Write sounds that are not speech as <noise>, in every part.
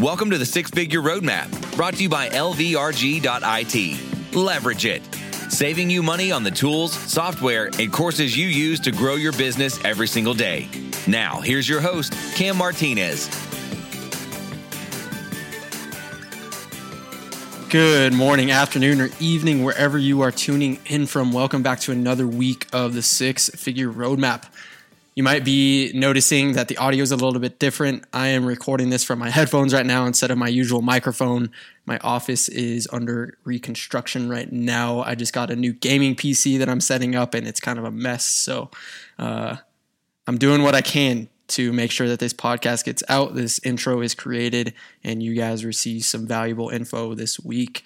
Welcome to the Six Figure Roadmap, brought to you by LVRG.IT. Leverage it, saving you money on the tools, software, and courses you use to grow your business every single day. Now, here's your host, Cam Martinez. Good morning, afternoon, or evening, wherever you are tuning in from. Welcome back to another week of the Six Figure Roadmap. You might be noticing that the audio is a little bit different. I am recording this from my headphones right now instead of my usual microphone. My office is under reconstruction right now. I just got a new gaming PC that I'm setting up and it's kind of a mess. So uh, I'm doing what I can to make sure that this podcast gets out, this intro is created, and you guys receive some valuable info this week.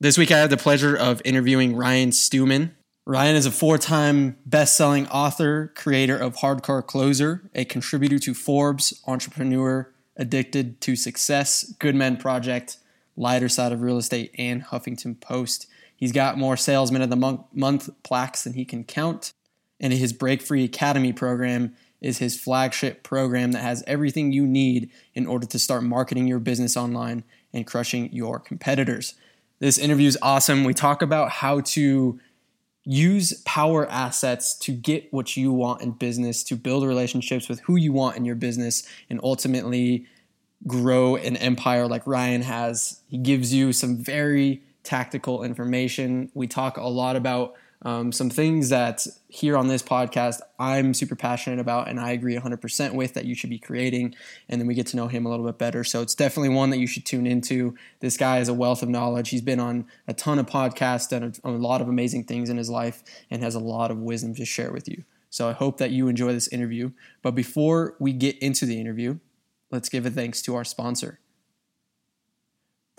This week, I had the pleasure of interviewing Ryan Stewman. Ryan is a four time best selling author, creator of Hardcore Closer, a contributor to Forbes, entrepreneur, addicted to success, Good Men Project, lighter side of real estate, and Huffington Post. He's got more salesman of the month plaques than he can count. And his Break Free Academy program is his flagship program that has everything you need in order to start marketing your business online and crushing your competitors. This interview is awesome. We talk about how to use power assets to get what you want in business, to build relationships with who you want in your business, and ultimately grow an empire like Ryan has. He gives you some very tactical information. We talk a lot about um, some things that here on this podcast I'm super passionate about and I agree 100% with that you should be creating. And then we get to know him a little bit better. So it's definitely one that you should tune into. This guy is a wealth of knowledge. He's been on a ton of podcasts, and a, a lot of amazing things in his life, and has a lot of wisdom to share with you. So I hope that you enjoy this interview. But before we get into the interview, let's give a thanks to our sponsor.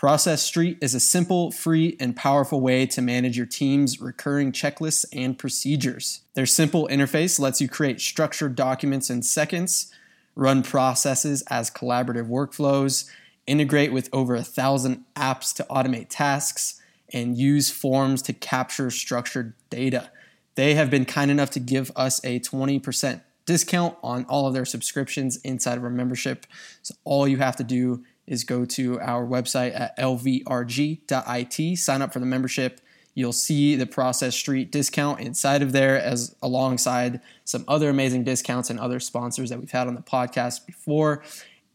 Process Street is a simple, free, and powerful way to manage your team's recurring checklists and procedures. Their simple interface lets you create structured documents in seconds, run processes as collaborative workflows, integrate with over a thousand apps to automate tasks, and use forms to capture structured data. They have been kind enough to give us a 20% discount on all of their subscriptions inside of our membership. So all you have to do is go to our website at lvrg.it, sign up for the membership. You'll see the Process Street discount inside of there, as alongside some other amazing discounts and other sponsors that we've had on the podcast before.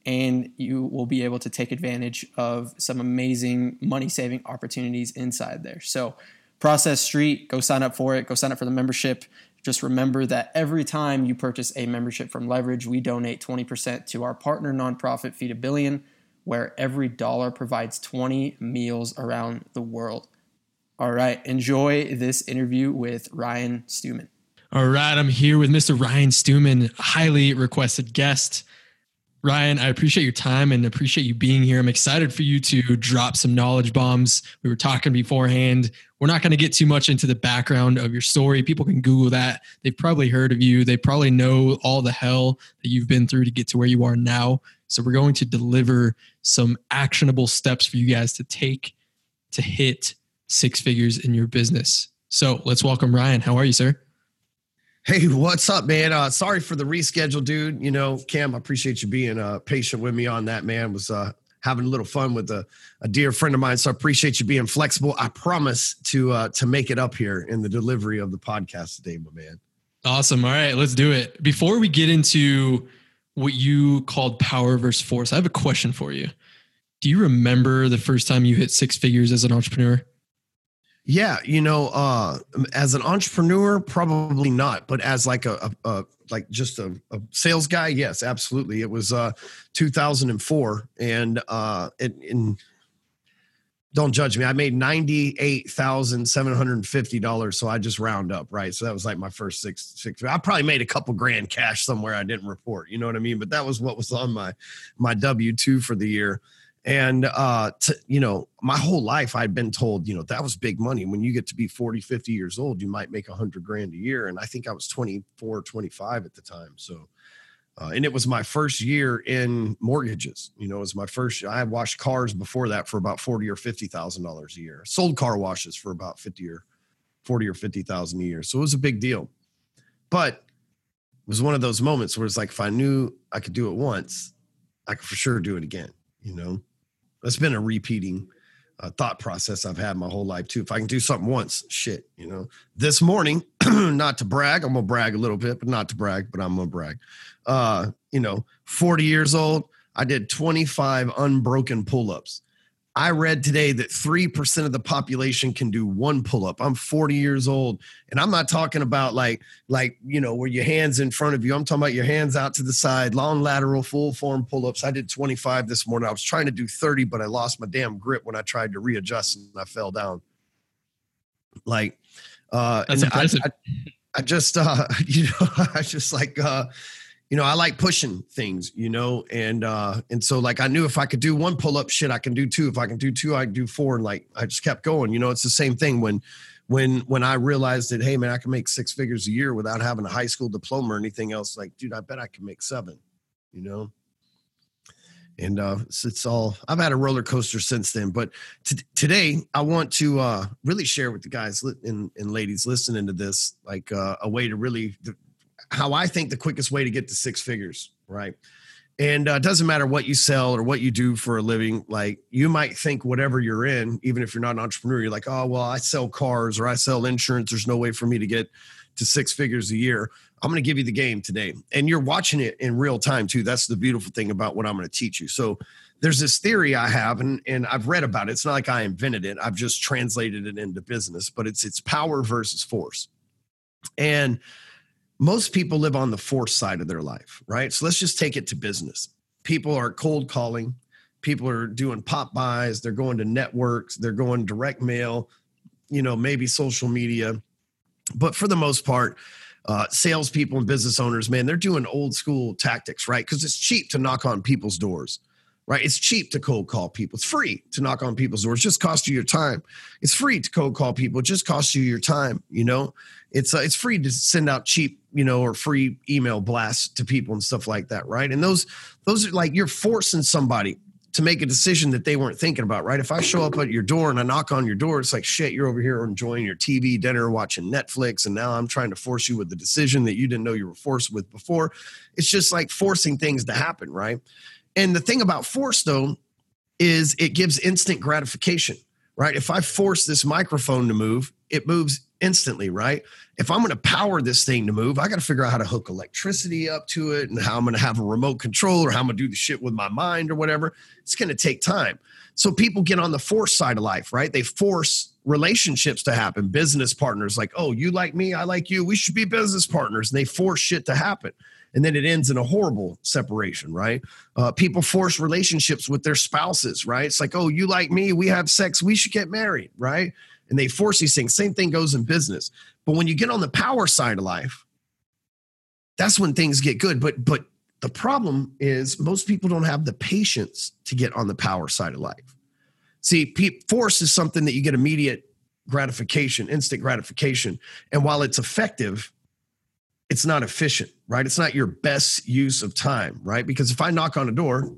And you will be able to take advantage of some amazing money saving opportunities inside there. So, Process Street, go sign up for it, go sign up for the membership. Just remember that every time you purchase a membership from Leverage, we donate 20% to our partner nonprofit Feed a Billion where every dollar provides 20 meals around the world. All right, enjoy this interview with Ryan Stewman. All right, I'm here with Mr. Ryan Stewman, highly requested guest. Ryan, I appreciate your time and appreciate you being here. I'm excited for you to drop some knowledge bombs. We were talking beforehand. We're not going to get too much into the background of your story. People can Google that. They've probably heard of you. They probably know all the hell that you've been through to get to where you are now. So we're going to deliver some actionable steps for you guys to take to hit six figures in your business. So let's welcome Ryan. How are you, sir? Hey, what's up, man? Uh, sorry for the reschedule, dude. You know, Cam, I appreciate you being uh, patient with me on that, man. Was uh, having a little fun with a, a dear friend of mine, so I appreciate you being flexible. I promise to uh, to make it up here in the delivery of the podcast today, my man. Awesome. All right, let's do it. Before we get into what you called power versus force. I have a question for you. Do you remember the first time you hit six figures as an entrepreneur? Yeah, you know, uh, as an entrepreneur, probably not, but as like a, a, a like just a, a, sales guy, yes, absolutely. It was uh, 2004, and uh, it, in don't judge me. I made ninety eight thousand seven hundred and fifty dollars, so I just round up, right? So that was like my first six six. I probably made a couple grand cash somewhere I didn't report. You know what I mean? But that was what was on my my W two for the year. And uh, to, you know, my whole life I'd been told, you know, that was big money. When you get to be 40, 50 years old, you might make a hundred grand a year. And I think I was 24, 25 at the time. So uh, and it was my first year in mortgages. You know, it was my first. I had washed cars before that for about forty or fifty thousand dollars a year. Sold car washes for about fifty or forty or fifty thousand a year. So it was a big deal. But it was one of those moments where it's like if I knew I could do it once, I could for sure do it again. You know, that's been a repeating uh, thought process I've had my whole life too. If I can do something once, shit, you know. This morning, <clears throat> not to brag, I'm gonna brag a little bit, but not to brag, but I'm gonna brag. Uh, you know, 40 years old, I did 25 unbroken pull-ups. I read today that 3% of the population can do one pull up. I'm 40 years old and I'm not talking about like like you know where your hands in front of you. I'm talking about your hands out to the side, long lateral full form pull ups. I did 25 this morning. I was trying to do 30 but I lost my damn grip when I tried to readjust and I fell down. Like uh That's impressive. I, I, I just uh <laughs> you know <laughs> I just like uh you know, I like pushing things, you know, and uh and so like I knew if I could do one pull up shit, I can do two. If I can do two, I can do four. And like I just kept going. You know, it's the same thing when when when I realized that, hey man, I can make six figures a year without having a high school diploma or anything else. Like, dude, I bet I can make seven, you know. And uh it's, it's all I've had a roller coaster since then. But t- today I want to uh really share with the guys and, and ladies listening to this, like uh, a way to really how I think the quickest way to get to six figures, right? And uh, it doesn't matter what you sell or what you do for a living. Like you might think whatever you're in, even if you're not an entrepreneur, you're like, oh well, I sell cars or I sell insurance. There's no way for me to get to six figures a year. I'm going to give you the game today, and you're watching it in real time too. That's the beautiful thing about what I'm going to teach you. So there's this theory I have, and and I've read about it. It's not like I invented it. I've just translated it into business, but it's it's power versus force, and most people live on the force side of their life, right? So let's just take it to business. People are cold calling, people are doing pop buys, they're going to networks, they're going direct mail, you know, maybe social media. But for the most part, uh, salespeople and business owners, man, they're doing old school tactics, right? Because it's cheap to knock on people's doors, right? It's cheap to cold call people. It's free to knock on people's doors. It just costs you your time. It's free to cold call people. It just costs you your time. You know, it's uh, it's free to send out cheap you know, or free email blasts to people and stuff like that, right? And those those are like you're forcing somebody to make a decision that they weren't thinking about, right? If I show up at your door and I knock on your door, it's like shit, you're over here enjoying your TV dinner, watching Netflix, and now I'm trying to force you with the decision that you didn't know you were forced with before. It's just like forcing things to happen, right? And the thing about force though is it gives instant gratification, right? If I force this microphone to move, it moves instantly, right? If I'm going to power this thing to move, I got to figure out how to hook electricity up to it and how I'm going to have a remote control or how I'm going to do the shit with my mind or whatever. It's going to take time. So people get on the force side of life, right? They force relationships to happen, business partners like, oh, you like me, I like you, we should be business partners. And they force shit to happen. And then it ends in a horrible separation, right? Uh, people force relationships with their spouses, right? It's like, oh, you like me, we have sex, we should get married, right? And they force these things. Same thing goes in business. But when you get on the power side of life, that's when things get good. But but the problem is most people don't have the patience to get on the power side of life. See, force is something that you get immediate gratification, instant gratification. And while it's effective, it's not efficient, right? It's not your best use of time, right? Because if I knock on a door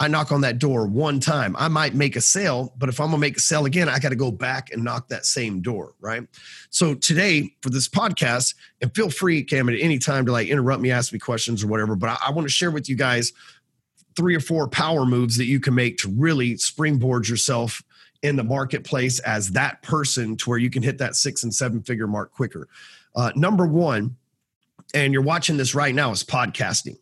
I knock on that door one time. I might make a sale, but if I'm gonna make a sale again, I got to go back and knock that same door, right? So today for this podcast, and feel free, Cam, at any time to like interrupt me, ask me questions or whatever. But I, I want to share with you guys three or four power moves that you can make to really springboard yourself in the marketplace as that person to where you can hit that six and seven figure mark quicker. Uh, number one, and you're watching this right now, is podcasting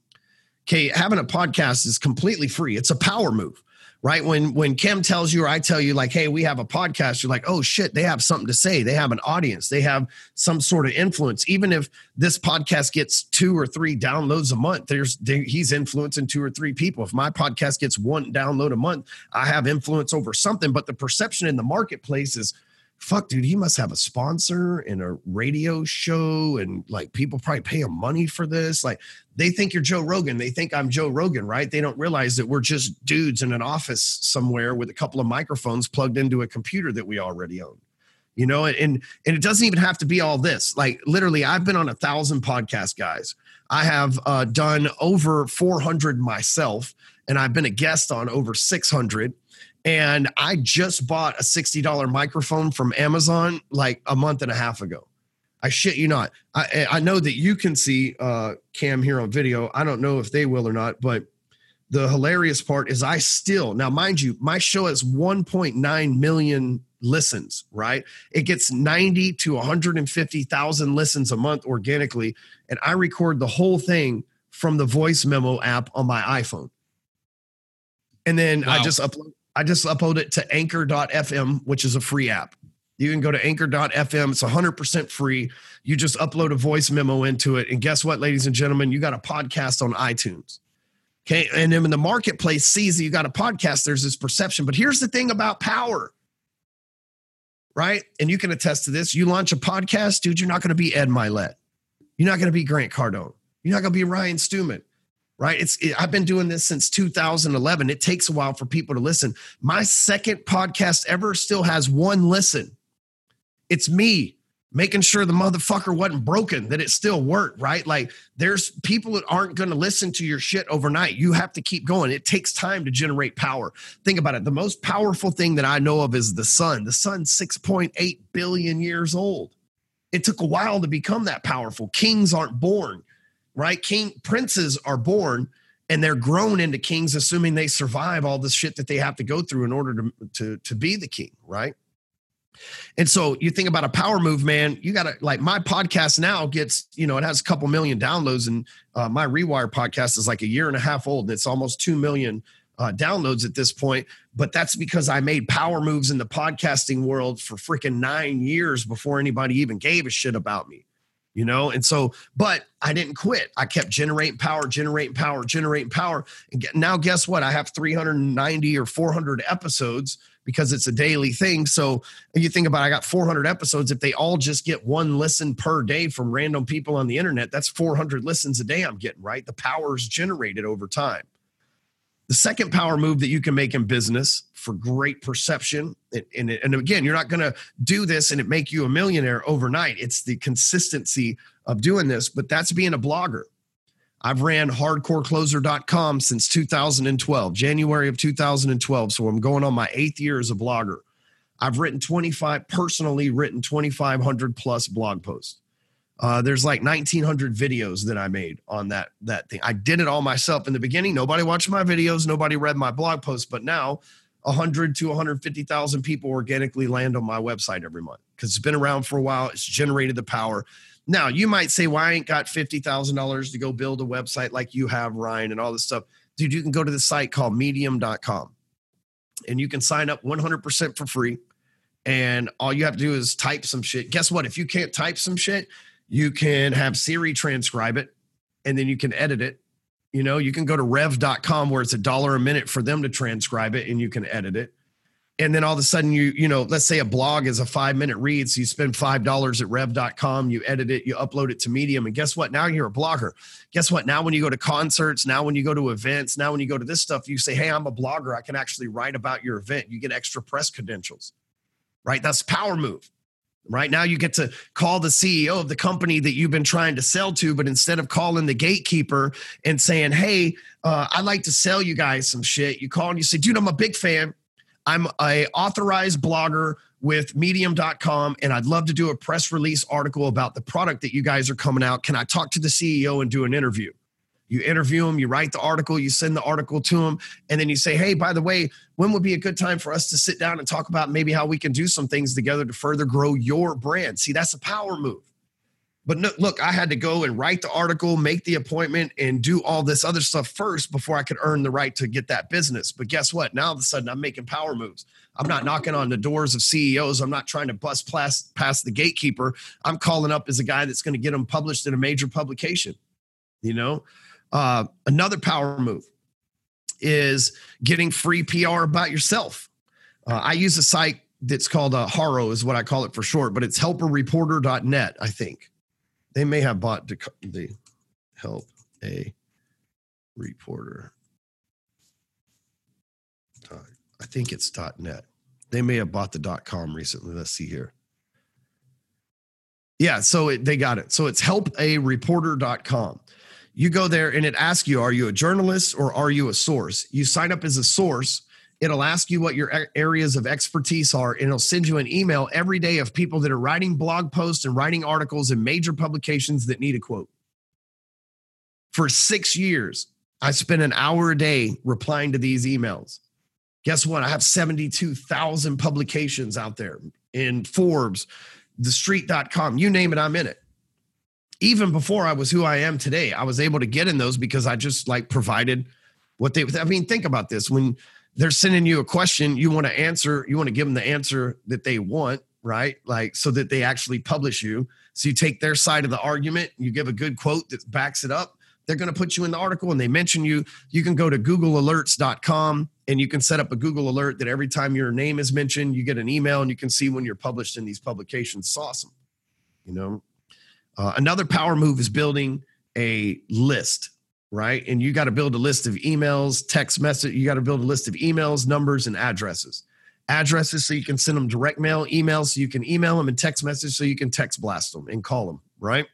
okay, having a podcast is completely free. It's a power move, right? When when Cam tells you or I tell you, like, hey, we have a podcast, you're like, oh shit, they have something to say. They have an audience. They have some sort of influence. Even if this podcast gets two or three downloads a month, there's he's influencing two or three people. If my podcast gets one download a month, I have influence over something. But the perception in the marketplace is fuck, dude, he must have a sponsor and a radio show, and like people probably pay him money for this. Like they think you're Joe Rogan. They think I'm Joe Rogan, right? They don't realize that we're just dudes in an office somewhere with a couple of microphones plugged into a computer that we already own. You know, and and it doesn't even have to be all this. Like literally, I've been on a thousand podcast guys. I have uh, done over 400 myself, and I've been a guest on over 600 and I just bought a $60 microphone from Amazon like a month and a half ago. I shit you not. I, I know that you can see uh, Cam here on video. I don't know if they will or not, but the hilarious part is I still, now, mind you, my show has 1.9 million listens, right? It gets 90 to 150,000 listens a month organically. And I record the whole thing from the voice memo app on my iPhone. And then wow. I just upload I just upload it to anchor.fm, which is a free app. You can go to anchor.fm. It's 100% free. You just upload a voice memo into it. And guess what, ladies and gentlemen? You got a podcast on iTunes. Okay. And then when the marketplace sees that you got a podcast, there's this perception. But here's the thing about power, right? And you can attest to this. You launch a podcast, dude, you're not going to be Ed Mylett. You're not going to be Grant Cardone. You're not going to be Ryan Stewman right? It's it, I've been doing this since 2011. It takes a while for people to listen. My second podcast ever still has one listen. It's me making sure the motherfucker wasn't broken, that it still worked, right? Like there's people that aren't going to listen to your shit overnight. You have to keep going. It takes time to generate power. Think about it. The most powerful thing that I know of is the sun. The sun's 6.8 billion years old. It took a while to become that powerful. Kings aren't born right? King princes are born and they're grown into kings, assuming they survive all the shit that they have to go through in order to to to be the king, right? And so you think about a power move, man. You got to like my podcast now gets, you know, it has a couple million downloads, and uh, my Rewire podcast is like a year and a half old, and it's almost two million uh, downloads at this point. But that's because I made power moves in the podcasting world for freaking nine years before anybody even gave a shit about me you know? And so but i didn't quit. I kept generating power generating power generating power. And get, now guess what? I have 390 or 400 episodes because it's a daily thing. So you think about i got 400 episodes. If they all just get one listen per day from random people on the internet that's 400 listens a day i'm getting right? The power is generated over time the second power move that you can make in business for great perception, and, and again, you're not going to do this and it make you a millionaire overnight. It's the consistency of doing this, but that's being a blogger. I've ran hardcorecloser.com since 2012, January of 2012. So I'm going on my eighth year as a blogger. I've written 25, personally written 2,500 plus blog posts. Uh, there's like 1900 videos that I made on that that thing. I did it all myself in the beginning. Nobody watched my videos, nobody read my blog posts, but now 100 to 150,000 people organically land on my website every month because it's been around for a while. It's generated the power. Now you might say, "Well, I ain't got fifty thousand dollars to go build a website like you have, Ryan, and all this stuff." Dude, you can go to the site called Medium.com, and you can sign up 100% for free. And all you have to do is type some shit. Guess what? If you can't type some shit, you can have Siri transcribe it and then you can edit it. You know, you can go to rev.com where it's a dollar a minute for them to transcribe it and you can edit it. And then all of a sudden you, you know, let's say a blog is a five minute read. So you spend $5 at rev.com, you edit it, you upload it to Medium. And guess what? Now you're a blogger. Guess what? Now when you go to concerts, now when you go to events, now when you go to this stuff, you say, Hey, I'm a blogger. I can actually write about your event. You get extra press credentials, right? That's power move. Right now, you get to call the CEO of the company that you've been trying to sell to, but instead of calling the gatekeeper and saying, Hey, uh, I'd like to sell you guys some shit, you call and you say, Dude, I'm a big fan. I'm a authorized blogger with medium.com and I'd love to do a press release article about the product that you guys are coming out. Can I talk to the CEO and do an interview? You interview them, you write the article, you send the article to them, and then you say, hey, by the way, when would be a good time for us to sit down and talk about maybe how we can do some things together to further grow your brand? See, that's a power move. But no, look, I had to go and write the article, make the appointment, and do all this other stuff first before I could earn the right to get that business. But guess what? Now all of a sudden, I'm making power moves. I'm not knocking on the doors of CEOs. I'm not trying to bust past, past the gatekeeper. I'm calling up as a guy that's going to get them published in a major publication. You know, uh, another power move is getting free PR about yourself. Uh, I use a site that's called uh, Haro, is what I call it for short, but it's helpareporter.net, I think. They may have bought the, the help a reporter. I think it's .net. They may have bought the .com recently. Let's see here. Yeah, so it, they got it. So it's helpareporter.com you go there and it asks you, are you a journalist or are you a source? You sign up as a source. It'll ask you what your areas of expertise are, and it'll send you an email every day of people that are writing blog posts and writing articles in major publications that need a quote. For six years, I spent an hour a day replying to these emails. Guess what? I have 72,000 publications out there in Forbes, thestreet.com, you name it, I'm in it. Even before I was who I am today, I was able to get in those because I just like provided what they, I mean, think about this. When they're sending you a question, you want to answer, you want to give them the answer that they want, right? Like so that they actually publish you. So you take their side of the argument, you give a good quote that backs it up. They're going to put you in the article and they mention you. You can go to googlealerts.com and you can set up a Google alert that every time your name is mentioned, you get an email and you can see when you're published in these publications. It's awesome. You know, uh, another power move is building a list, right? And you got to build a list of emails, text message. You got to build a list of emails, numbers, and addresses. Addresses so you can send them direct mail, emails so you can email them, and text message so you can text blast them and call them, right?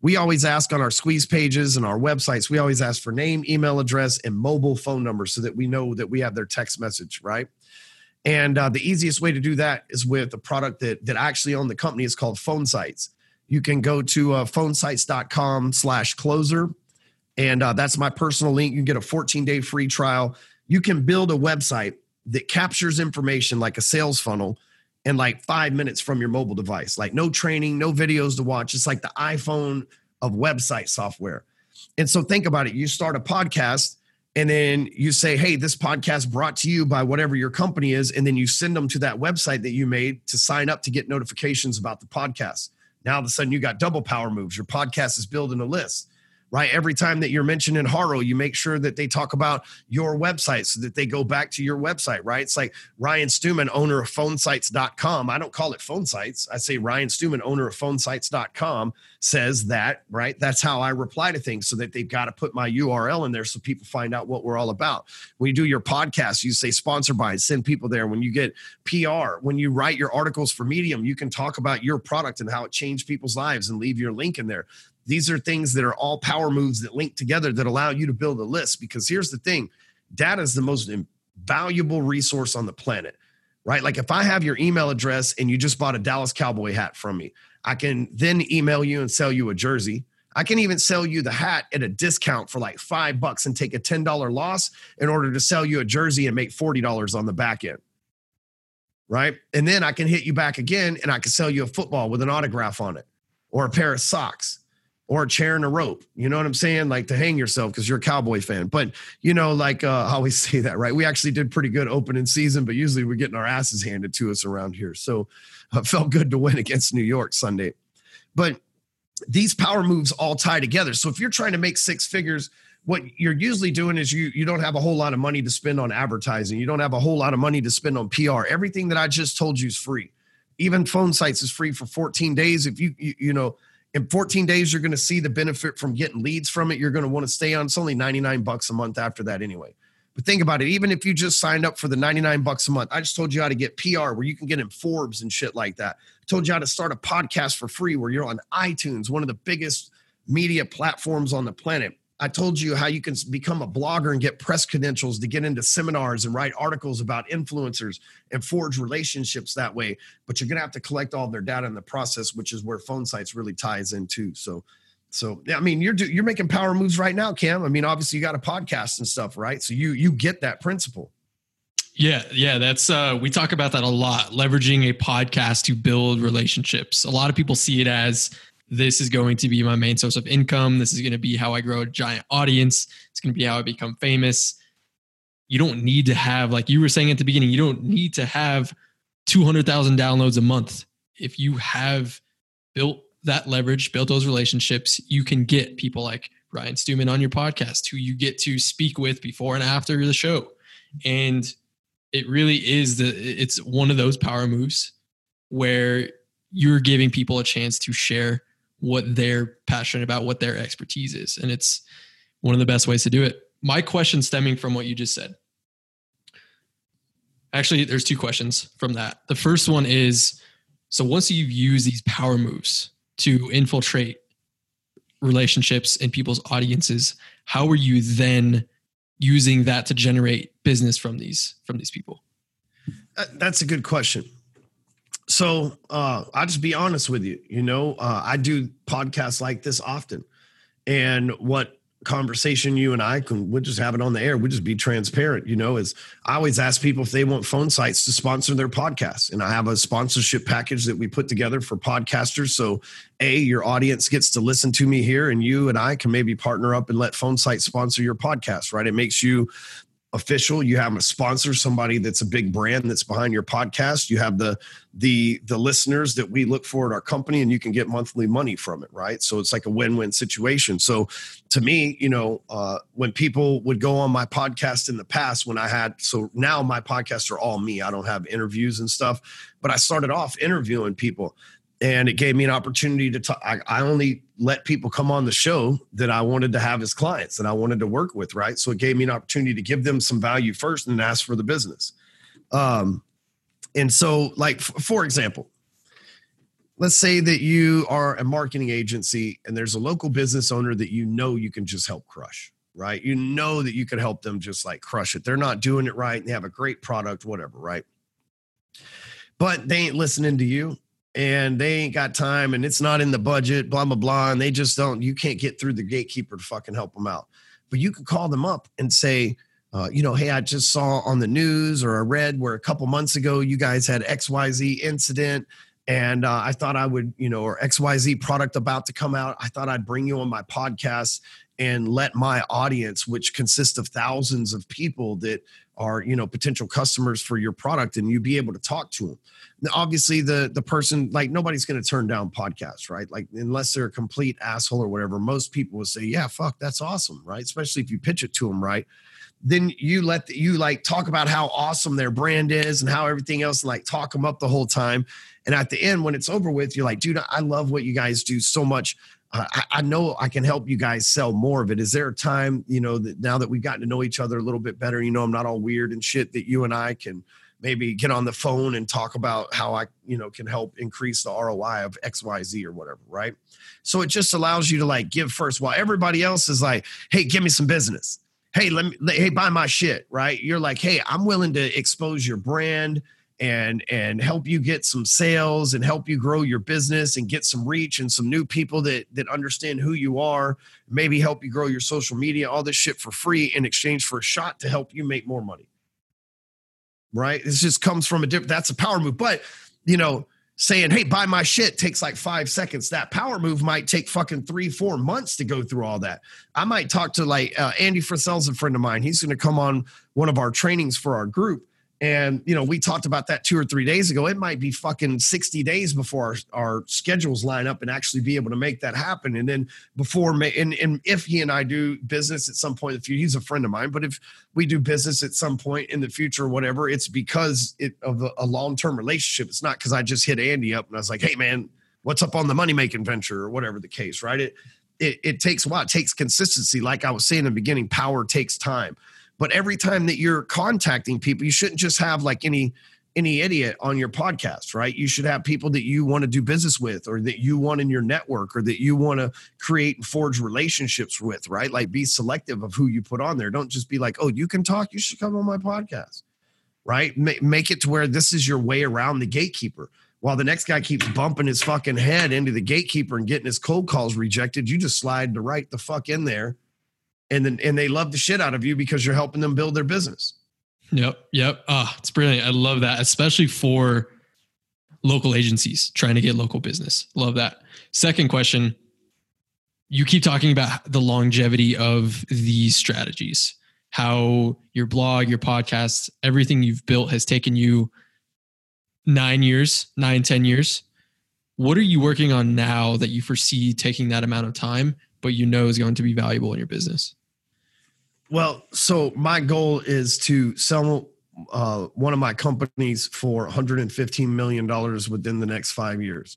we always ask on our squeeze pages and our websites, we always ask for name, email address, and mobile phone number so that we know that we have their text message, right? And uh, the easiest way to do that is with a product that that actually own the company is called Phone Sites. You can go to uh, phonesites.com slash closer. And uh, that's my personal link. You can get a 14 day free trial. You can build a website that captures information like a sales funnel in like five minutes from your mobile device. Like no training, no videos to watch. It's like the iPhone of website software. And so think about it. You start a podcast and then you say, hey, this podcast brought to you by whatever your company is. And then you send them to that website that you made to sign up to get notifications about the podcast. Now, all of a sudden, you got double power moves. Your podcast is building a list right? Every time that you're mentioning Haro, you make sure that they talk about your website so that they go back to your website, right? It's like Ryan Stewman, owner of phonesites.com. I don't call it phone sites. I say Ryan Stewman, owner of phonesites.com says that, right? That's how I reply to things so that they've got to put my URL in there so people find out what we're all about. When you do your podcast, you say sponsor by, send people there. When you get PR, when you write your articles for Medium, you can talk about your product and how it changed people's lives and leave your link in there. These are things that are all power moves that link together that allow you to build a list. Because here's the thing data is the most valuable resource on the planet, right? Like if I have your email address and you just bought a Dallas Cowboy hat from me, I can then email you and sell you a jersey. I can even sell you the hat at a discount for like five bucks and take a $10 loss in order to sell you a jersey and make $40 on the back end. Right. And then I can hit you back again and I can sell you a football with an autograph on it or a pair of socks or a chair and a rope. You know what I'm saying? Like to hang yourself because you're a cowboy fan. But you know, like uh, I always <laughs> say that, right? We actually did pretty good opening season, but usually we're getting our asses handed to us around here. So <laughs> it felt good to win against New York Sunday. But these power moves all tie together. So if you're trying to make six figures, what you're usually doing is you you don't have a whole lot of money to spend on advertising. You don't have a whole lot of money to spend on PR. Everything that I just told you is free. Even phone sites is free for 14 days. If you you, you know in 14 days you're going to see the benefit from getting leads from it. You're going to want to stay on. It's only 99 bucks a month after that anyway. But think about it even if you just signed up for the 99 bucks a month i just told you how to get pr where you can get in forbes and shit like that. I told you how to start a podcast for free where you're on itunes one of the biggest media platforms on the planet I told you how you can become a blogger and get press credentials to get into seminars and write articles about influencers and forge relationships that way. But you're going to have to collect all their data in the process, which is where phone sites really ties into. So, so I mean, you're you're making power moves right now, Cam. I mean, obviously you got a podcast and stuff, right? So you you get that principle. Yeah, yeah, that's uh we talk about that a lot, leveraging a podcast to build relationships. A lot of people see it as this is going to be my main source of income. This is going to be how I grow a giant audience. It's going to be how I become famous. You don't need to have, like you were saying at the beginning, you don't need to have 200,000 downloads a month. If you have built that leverage, built those relationships, you can get people like Ryan Stewman on your podcast who you get to speak with before and after the show. And it really is the it's one of those power moves where you're giving people a chance to share what they're passionate about, what their expertise is. And it's one of the best ways to do it. My question stemming from what you just said. Actually, there's two questions from that. The first one is so once you've used these power moves to infiltrate relationships and people's audiences, how are you then using that to generate business from these from these people? That's a good question so uh, I'll just be honest with you. You know, uh, I do podcasts like this often, and what conversation you and I can we'll just have it on the air. We'll just be transparent. You know, as I always ask people if they want phone sites to sponsor their podcasts. And I have a sponsorship package that we put together for podcasters. So A, your audience gets to listen to me here, and you and I can maybe partner up and let phone sites sponsor your podcast, right? It makes you official you have a sponsor somebody that's a big brand that's behind your podcast. You have the the the listeners that we look for at our company and you can get monthly money from it right? So it's like a win-win situation. So to me you know uh, when people would go on my podcast in the past when i had so now my podcasts are all me. I don't have interviews and stuff but i started off interviewing people and it gave me an opportunity to talk. I, I, only let people come on the show that I wanted to have as clients and I wanted to work with, right? So it gave me an opportunity to give them some value first and ask for the business. Um, and so, like f- for example, let's say that you are a marketing agency and there's a local business owner that you know you can just help crush, right? You know that you could help them just like crush it. They're not doing it right. They have a great product, whatever, right? But they ain't listening to you and they ain't got time and it's not in the budget, blah, blah, blah. And they just don't, you can't get through the gatekeeper to fucking help them out. But you can call them up and say, uh, you know, hey, I just saw on the news or I read where a couple months ago you guys had XYZ incident and uh, I thought I would, you know, or XYZ product about to come out. I thought I'd bring you on my podcast and let my audience, which consists of thousands of people that are, you know, potential customers for your product, and you be able to talk to them obviously the the person like nobody's going to turn down podcasts right? Like unless they're a complete asshole or whatever most people will say yeah fuck that's awesome right? Especially if you pitch it to them right? Then you let the, you like talk about how awesome their brand is and how everything else and like talk them up the whole time. And at the end when it's over with you're like dude i love what you guys do so much uh, I, I, know I can help you guys sell more of it. Is there a time, you know, that now that we've gotten to know each other a little bit better, you know, I'm not all weird and shit, that you and I can maybe get on the phone and talk about how I, you know, can help increase the ROI of XYZ or whatever, right? So it just allows you to like give first while everybody else is like, hey, give me some business. Hey, let me hey, buy my shit, right? You're like, hey, I'm willing to expose your brand and and help you get some sales and help you grow your business and get some reach and some new people that that understand who you are maybe help you grow your social media all this shit for free in exchange for a shot to help you make more money right? This just comes from a different, that's a power move. But, you know, saying, hey, buy my shit takes like five seconds. That power move might take fucking three, four months to go through all that. I might talk to like uh, Andy Frisella's a friend of mine. He's going to come on one of our trainings for our group. And, you know, we talked about that two or three days ago. It might be fucking 60 days before our, our schedules line up and actually be able to make that happen. And then before, May, and, and if he and I do business at some point in the future, he's a friend of mine, but if we do business at some point in the future or whatever, it's because it, of a, a long term relationship. It's not because I just hit Andy up and I was like, hey, man, what's up on the money making venture or whatever the case, right? It, it, it takes a while. It takes consistency. Like I was saying in the beginning, power takes time. But every time that you're contacting people, you shouldn't just have like any any idiot on your podcast, right? You should have people that you want to do business with or that you want in your network or that you want to create and forge relationships with, right? Like be selective of who you put on there. Don't just be like, "Oh, you can talk, you should come on my podcast." Right? Make it to where this is your way around the gatekeeper. While the next guy keeps bumping his fucking head into the gatekeeper and getting his cold calls rejected, you just slide the right the fuck in there and then and they love the shit out of you because you're helping them build their business. Yep, yep. Ah, oh, it's brilliant. I love that, especially for local agencies trying to get local business. Love that. Second question, you keep talking about the longevity of these strategies. How your blog, your podcast, everything you've built has taken you nine years, nine, ten years. What are you working on now that you foresee taking that amount of time, but you know is going to be valuable in your business? Well, so my goal is to sell uh, one of my companies for 115 million dollars within the next five years.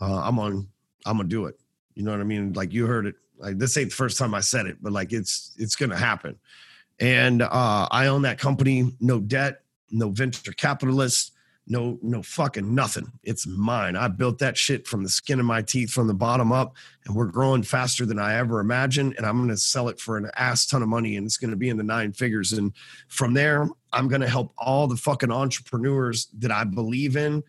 Uh, I'm on. I'm gonna do it. You know what I mean? Like you heard it. Like this ain't the first time I said it, but like it's it's gonna happen. And uh, I own that company. No debt. No venture capitalists no no fucking nothing. It's mine. I built that shit from the skin of my teeth from the bottom up and we're growing faster than i ever imagined and i'm going to sell it for an ass ton of money and it's going to be in the nine figures. And from there i'm going to help all the fucking entrepreneurs that i believe in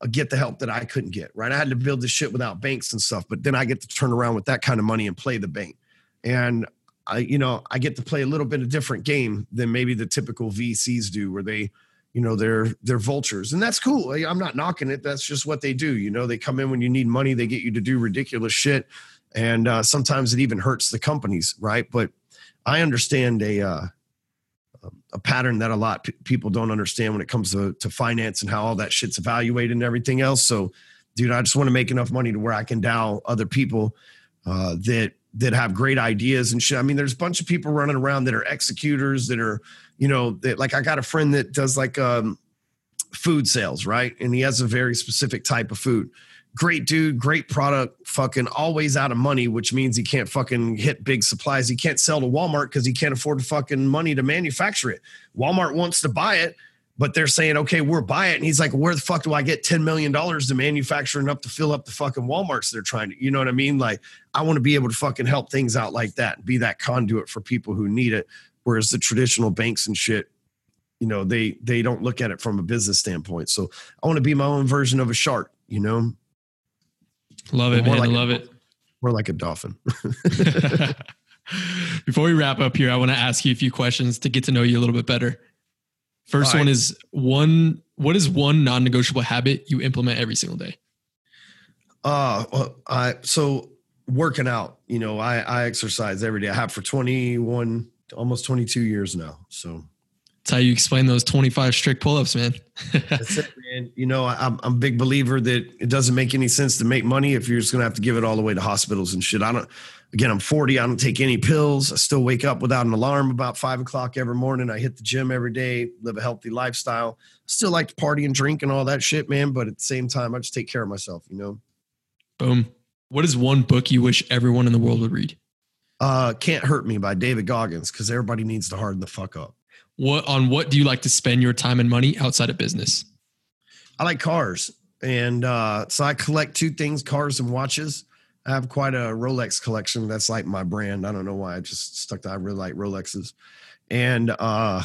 uh, get the help that i couldn't get right? I had to build this shit without banks and stuff but then i get to turn around with that kind of money and play the bank. And I, you know, I get to play a little bit of different game than maybe the typical VCs do, where they, you know, they're they're vultures, and that's cool. I'm not knocking it. That's just what they do. You know, they come in when you need money. They get you to do ridiculous shit, and uh, sometimes it even hurts the companies, right? But I understand a uh, a pattern that a lot people don't understand when it comes to to finance and how all that shit's evaluated and everything else. So, dude, I just want to make enough money to where I can dow other people uh, that that have great ideas and shit. I mean, there's a bunch of people running around that are executors that are, you know, like I got a friend that does like um, food sales, right? And he has a very specific type of food. Great dude, great product, fucking always out of money, which means he can't fucking hit big supplies. He can't sell to Walmart because he can't afford the fucking money to manufacture it. Walmart wants to buy it, but they're saying, okay, we're buy it. And he's like, where the fuck do I get $10 million to manufacture enough to fill up the fucking Walmarts they're trying to, you know what I mean? Like, I want to be able to fucking help things out like that be that conduit for people who need it. Whereas the traditional banks and shit, you know, they they don't look at it from a business standpoint. So I want to be my own version of a shark, you know. Love it, More man. like I a- love it. More like a dolphin. <laughs> Before we wrap up here, I want to ask you a few questions to get to know you a little bit better. First All one is one what is one non-negotiable habit you implement every single day? Uh, well, I so working out. You know, I I exercise every day. I have for twenty one, almost twenty two years now. So That's how you explain those 25 strict pull-ups, man. <laughs> that's it, man. You know, I'm I'm a big believer that it doesn't make any sense to make money if you're just gonna have to give it all the way to hospitals and shit. I don't. Again, I'm 40. I don't take any pills. I still wake up without an alarm about five o'clock every morning. I hit the gym every day, live a healthy lifestyle. Still like to party and drink and all that shit, man. But at the same time, I just take care of myself. You know. Boom. What is one book you wish everyone in the world would read? Uh, Can't Hurt Me by David Goggins because everybody needs to harden the fuck up. What on what do you like to spend your time and money outside of business? I like cars. And uh, so I collect two things cars and watches. I have quite a Rolex collection. That's like my brand. I don't know why I just stuck to I really like Rolexes. And uh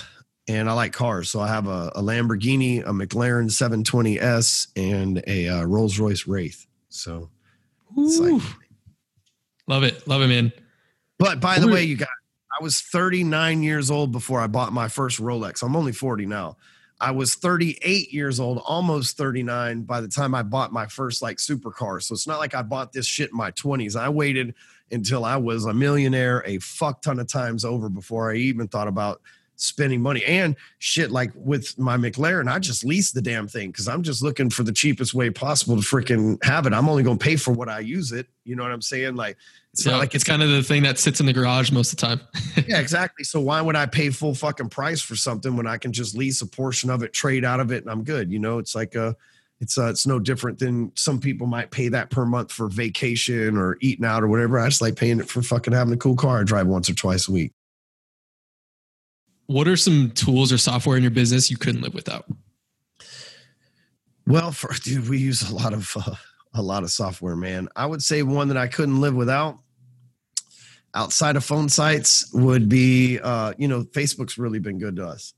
and I like cars. So I have a, a Lamborghini, a McLaren 720S, and a uh, Rolls Royce Wraith. So, It's like- love it. Love it, man. But by the way, you guys, I was 39 years old before I bought my first Rolex. I'm only 40 now. I was 38 years old, almost 39 by the time I bought my first like supercar. So it's not like I bought this shit in my 20s. I waited until I was a millionaire a fuck ton of times over before I even thought about spending money. And shit, like with my McLaren, I just lease the damn thing because I'm just looking for the cheapest way possible to freaking have it. I'm only going to pay for what I use it. You know what I'm saying? Like, it's So not like it's kind of the thing that sits in the garage most of the time. <laughs> yeah, exactly. So why would I pay full fucking price for something when I can just lease a portion of it, trade out of it, and I'm good? You know, it's like a, it's uh, it's no different than some people might pay that per month for vacation or eating out or whatever. I just like paying it for fucking having a cool car I drive once or twice a week. What are some tools or software in your business you couldn't live without? Well, for <laughs> dude, we use a lot of uh, a lot of software, man. I would say one that I couldn't live without outside of phone sites would be uh, you know, Facebook's really been good to us.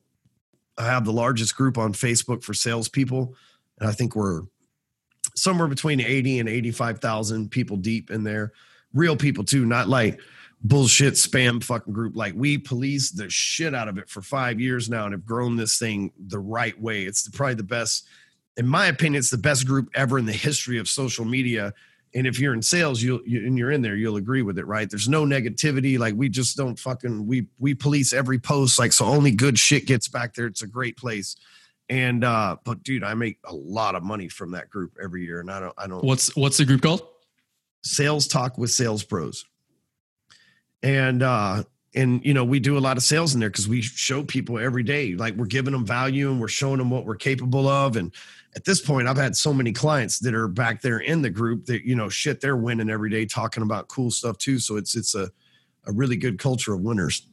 I have the largest group on Facebook for salespeople, and I think we're somewhere between 80 and 85,000 people deep in there. Real people too, not like bullshit spam fucking group. Like we police the shit out of it for five years now and have grown this thing the right way. It's probably the best, in my opinion, it's the best group ever in the history of social media. And if you're in sales, you'll you, and you're in there, you'll agree with it, right? There's no negativity. Like we just don't fucking we we police every post. Like so, only good shit gets back there. It's a great place. And uh, but dude, I make a lot of money from that group every year, and I don't I don't What's what's the group called? sales talk with sales pros and uh and you know we do a lot of sales in there because we show people every day like we're giving them value and we're showing them what we're capable of and at this point i've had so many clients that are back there in the group that you know shit they're winning every day talking about cool stuff too so it's it's a a really good culture of winners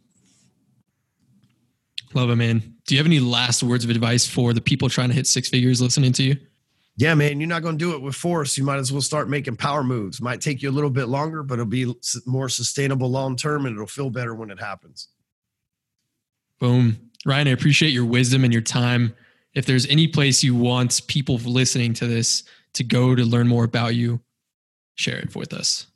Love it, man. Do you have any last words of advice for the people trying to hit six figures listening to you? Yeah man you're not going to do it with force you might as well start making power moves might take you a little bit longer but it'll be more sustainable long term and it'll feel better when it happens Boom. Ryan, I appreciate your wisdom and your time. If there's any place you want people listening to this to go to learn more about you, share it with us.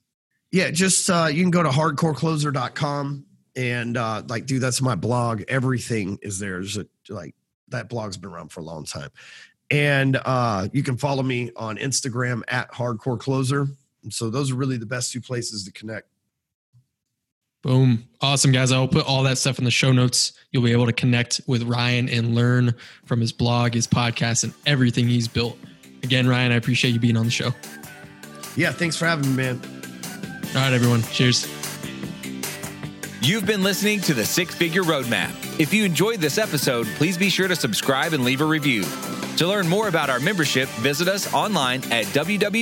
Yeah, just uh, you can go to hardcorecloser.com and uh, like, dude, that's my blog. Everything is there. There's a, like that blog's been around for a long time, and uh, you can follow me on Instagram at Hardcore Closer. And so those are really the best two places to connect. Boom. Awesome, guys. I will put all that stuff in the show notes. You'll be able to connect with Ryan and learn from his blog, his podcast, and everything he's built. Again, Ryan, I appreciate you being on the show. Yeah, thanks for having me, man. All right, everyone. Cheers. You've been listening to the Six Figure Roadmap. If you enjoyed this episode, please be sure to subscribe and leave a review. To learn more about our membership, visit us online at www.lvrg.it.